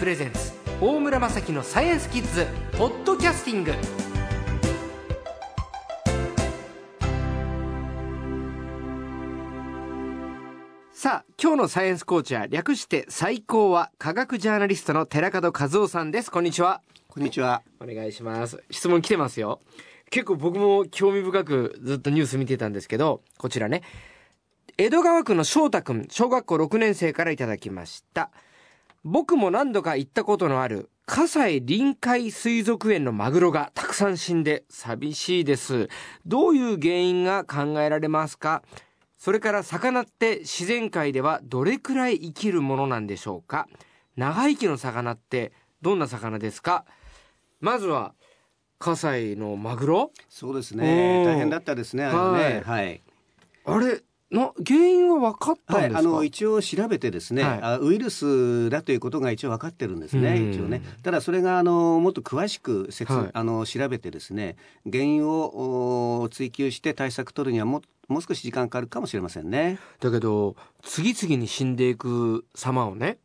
プレゼンツ。大村雅樹のサイエンスキッズ。ポッドキャスティング。さあ今日のサイエンスコーチは略して最高は科学ジャーナリストの寺門和夫さんです。こんにちは。こんにちは。お願いします。質問来てますよ。結構僕も興味深くずっとニュース見てたんですけどこちらね。江戸川区の翔太くん小学校6年生からいただきました僕も何度か行ったことのある葛西臨海水族園のマグロがたくさん死んで寂しいですどういう原因が考えられますか？それから魚って自然界ではどれくらい生きるものなんでしょうか？長生きの魚ってどんな魚ですか？まずは葛西のマグロ？そうですおね。ー大変だったですね。あれね。はい。あれな原因は分かったんはい、ですか、あの一応調べてですね、はいあウイルスだということが一応分かってるんですね、うん一応ね。ただそれがあのもっと詳しく説、はいあの調べてですね、原因をお追求して対策取るにはももう少し時間かかるかもしれませんね。だけど次々に死んでいく様をね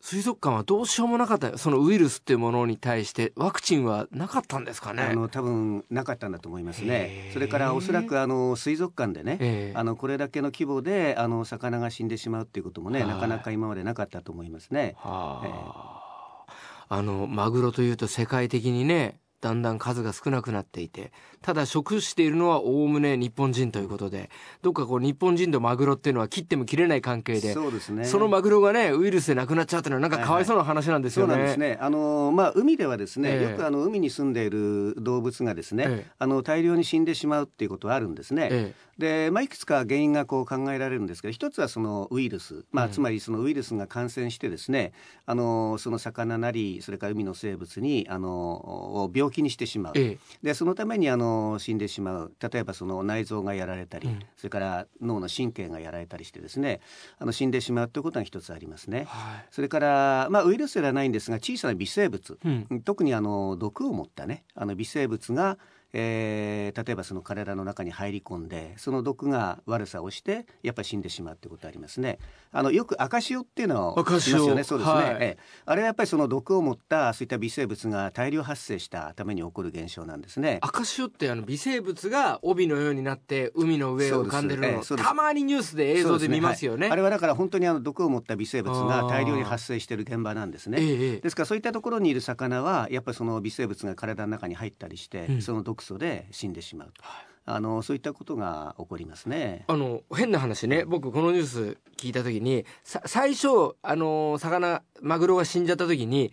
水族館はどうしようもなかった。そのウイルスっていうものに対してワクチンはなかったんですかね？あの多分なかったんだと思います。ね。それからおそらくあの水族館でね、ええ。あのこれだけの規模であの魚が死んでしまうっていうこともね、はい。なかなか今までなかったと思いますね。はあ、あのマグロというと世界的にねだんだん数が少なくなっていてただ食しているのはおおむね日本人ということでどっかこう日本人とマグロっていうのは切っても切れない関係でそうですね。そのマグロがねウイルスで亡くなっちゃうっていうのはなんかかわいそうな話なんですそよね。うなんですね。あのまあ海ではですね、ええよくあの海に住んでいる動物がですね、ええあの大量に死んでしまうっていうことはあるんですね。えで、まあいくつか原因がこう考えられるんですけど、一つはそのウイルス、まあうんつまりそのウイルスが感染してですね、あのその魚なりそれから海の生物にあの病気にしてしまう。ええ。でそのためにあの死んでしまう。例えばその内臓がやられたり、うん。それから脳の神経がやられたりしてですねあの死んでしまうということが一つありますね。はい。それから、まあ、ウイルスではないんですが小さな微生物、うん。特にあの毒を持ったねあの微生物が、えー例えばその体の中に入り込んでその毒が悪さをしてやっぱり死んでしまうってことありますね。あのよく赤潮っていうのを赤潮しますよね。そうですね。はいええあれはやっぱりその毒を持ったそういった微生物が大量発生したために起こる現象なんですね。赤潮ってあの微生物が帯のようになって海の上を浮かんでるのええそうですたまにニュースで映像で見ますよね。はいあれはだから本当にあの毒を持った微生物が大量に発生している現場なんですね。ええええですからそういったところにいる魚はやっぱりその微生物が体の中に入ったりして、うんその毒素で死んでしまうと、あのそういったことが起こりますね。あの変な話ね。僕このニュース聞いた時にさ最初あの魚マグロが死んじゃった時に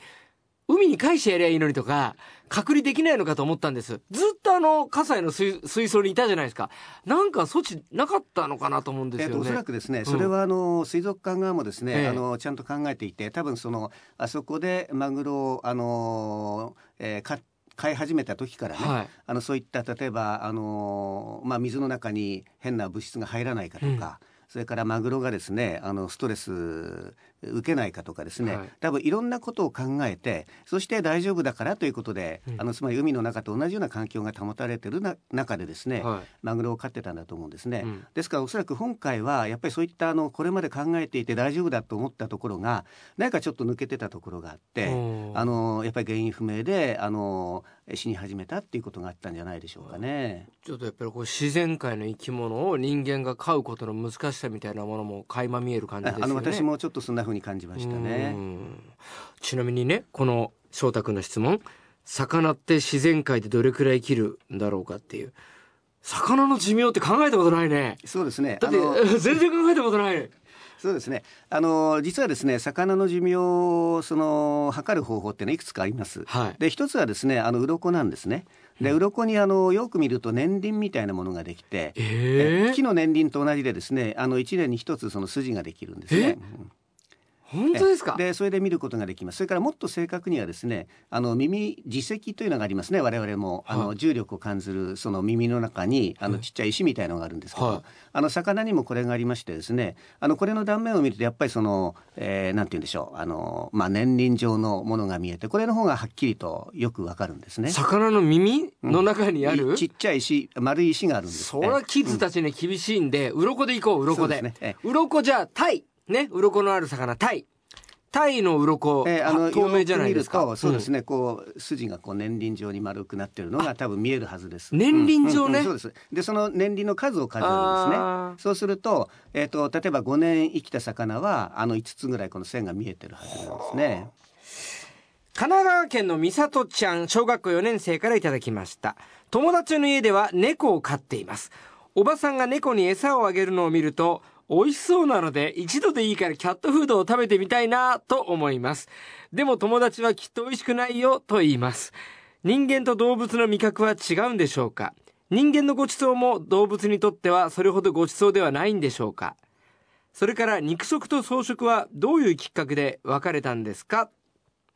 海に返してやりゃいいのにとか隔離できないのかと思ったんです。ずっとあの葛西の水水槽にいたじゃないですか。なんか措置なかったのかなと思うんですよね、そらくですね、ん。それはあの水族館側もですね、ええ。あのちゃんと考えていて多分そのあそこでマグロをあの、えーか飼い始めた時からね、はい。あのそういった例えばあの、まあ、水の中に変な物質が入らないかとか、それからマグロがですねあのストレス受けないかとかですね、はい。多分いろんなことを考えてそして大丈夫だからということで、うん。あのつまり海の中と同じような環境が保たれているな中でですね、はい。マグロを飼ってたんだと思うんですね。うん。ですからおそらく今回はやっぱりそういったあのこれまで考えていて大丈夫だと思ったところが何かちょっと抜けてたところがあってあのやっぱり原因不明であの死に始めたっていうことがあったんじゃないでしょうかね。ちょっとやっぱりこう自然界の生き物を人間が飼うことの難しさみたいなものも垣間見える感じですよね。あの私もちょっとそんな風に感じましたうね。んちなみにねこの翔太君の質問魚って自然界でどれくらい生きるんだろうかっていう魚の寿命って考えたことないねそうですね。だって 全然考えたことないそうですね。あの実はですね、魚の寿命をその測る方法っていうのはいくつかあります。はいで一つはですね、あの鱗なんですね。で鱗にあのよく見ると年輪みたいなものができて、えー、木の年輪と同じでですね、あの一年に一つその筋ができるんですね。うん本当ですか？でそれで見ることができます。それからもっと正確にはですねあの耳耳石というのがありますね。我々もあの、はい重力を感じるその耳の中にあのちっちゃい石みたいのがあるんですけど、はい。あの魚にもこれがありましてですねあのこれの断面を見るとやっぱりその、えーなんて言うんでしょうあの、まあ、年輪状のものが見えてこれの方がはっきりとよくわかるんですね。魚の耳の中にある、ちっちゃい石丸い石があるんですそりゃキッズたちに厳しいんで、鱗で行こう鱗で。ですね。え。鱗じゃあタイね鱗のある魚タイ。タイの鱗、えーあの透明じゃないですか。そうですね、こう筋がこう年輪状に丸くなってるのが多分見えるはずです。年輪状ね？うんうんうんそうです。でその年輪の数を数えるんですね。そうするとえっ、と例えば5年生きた魚はあの5つぐらいこの線が見えてるはずなんですね。神奈川県のみさとちゃん小学校4年生からいただきました。友達の家では猫を飼っています。おばさんが猫に餌をあげるのを見ると美味しそうなので一度でいいからキャットフードを食べてみたいなと思います。でも友達はきっと美味しくないよと言います。人間と動物の味覚は違うんでしょうか？人間のご馳走も動物にとってはそれほどご馳走ではないんでしょうか？それから肉食と草食はどういうきっかけで分かれたんですか？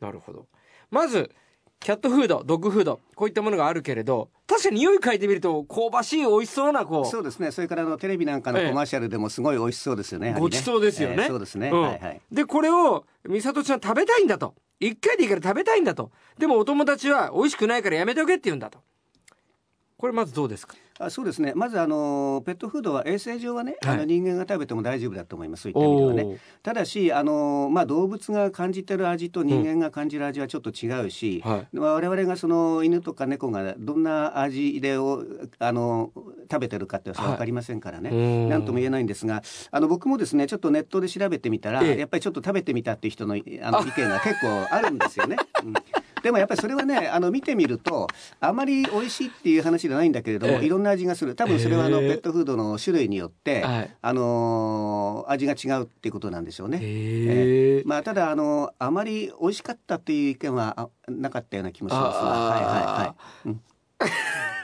なるほど。まず、キャットフード、ドッグフード、こういったものがあるけれど、確かに匂い嗅いでみると、香ばしい美味しそうな、こう。そうですね。それからあのテレビなんかのええコマーシャルでもすごい美味しそうですよね。ごちそうですよね。ええそうですね。んはいはい。で、これを、美里ちゃん食べたいんだと。一回でいいから食べたいんだと。でもお友達は美味しくないからやめておけって言うんだと。これまずどうですか？あそうですね。まずあのペットフードは衛生上はね、はいあの人間が食べても大丈夫だと思います。そういった意味ではね。ただしあのまあ動物が感じてる味と人間が感じる味はちょっと違うし、はいまあ我々がその犬とか猫がどんな味でをあの食べてるかってわかりませんからね。うんなんとも言えないんですが、あの僕もですねちょっとネットで調べてみたら、ええやっぱりちょっと食べてみたっていう人のあの意見が結構あるんですよね。うんでもやっぱりそれはねあの見てみるとあまり美味しいっていう話じゃないんだけれども、ええ。いろんな味がする。多分それはあのペットフードの種類によって、はい。あのー味が違うっていうことなんでしょうね。へえ。まあただあのあまり美味しかったっていう意見はあなかったような気もしますが、はいはいはい。うん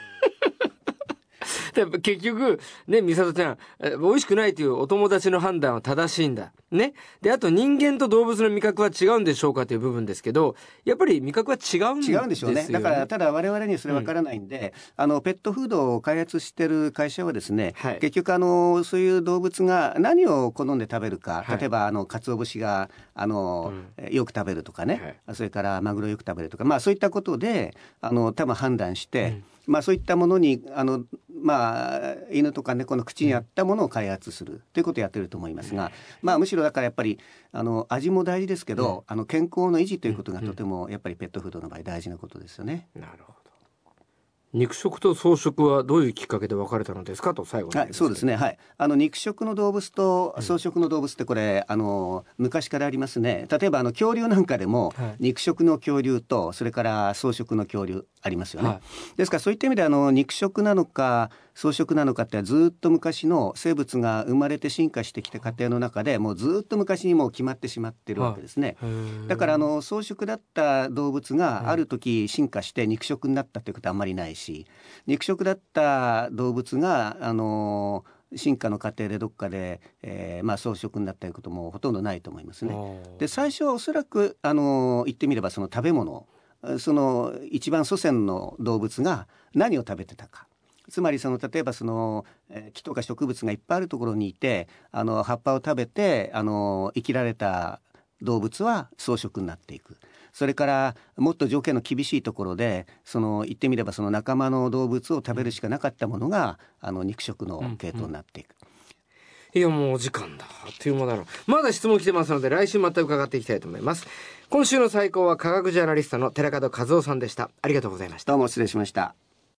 で結局、ね、美里ちゃん、え美味しくないというお友達の判断は正しいんだ。ね。で、あと人間と動物の味覚は違うんでしょうかという部分ですけど、やっぱり味覚は違うんですよ、ね。違うんでしょうね。だから、ただ我々にはそれわからないんで、あの、ペットフードを開発してる会社はですね、はい結局、あの、そういう動物が何を好んで食べるか、はい例えば、あの、鰹節が、あの、よく食べるとかね、それからマグロよく食べるとか、まあ、そういったことで、あの、多分判断して、まあ、そういったものに、あの、まあ、犬とか猫の口に合ったものを開発するということをやってると思いますが、まあ、むしろだからやっぱり、あの、味も大事ですけど、あの、健康の維持ということがとても、やっぱりペットフードの場合大事なことですよね。なるほど。肉食と草食はどういうきっかけで分かれたのですかと最後に。はい、そうですね。はい。あの肉食の動物と草食の動物ってこれ、あの昔からありますね。例えばあの恐竜なんかでも、はい肉食の恐竜とそれから草食の恐竜ありますよね。はいですからそういった意味であの肉食なのか草食なのかってずっと昔の生物が生まれて進化してきた過程の中でもうずっと昔にもう決まってしまってるわけですね。へーだからあの草食だった動物がある時進化して肉食になったということはあんまりないし肉食だった動物があの進化の過程でどっかで、えーまあ、草食になったということもほとんどないと思いますね。で最初はおそらくあの言ってみればその食べ物その一番祖先の動物が何を食べてたか。つまりその例えばその、えー木とか植物がいっぱいあるところにいてあの葉っぱを食べてあの生きられた動物は草食になっていく。それからもっと条件の厳しいところでその言ってみればその仲間の動物を食べるしかなかったものがあの肉食の系統になっていく。いや、もうお時間だ。あっという間だな。まだ質問来てますので、来週また伺っていきたいと思います。今週の最高は科学ジャーナリストの寺門和夫さんでした。ありがとうございました。どうも失礼しました。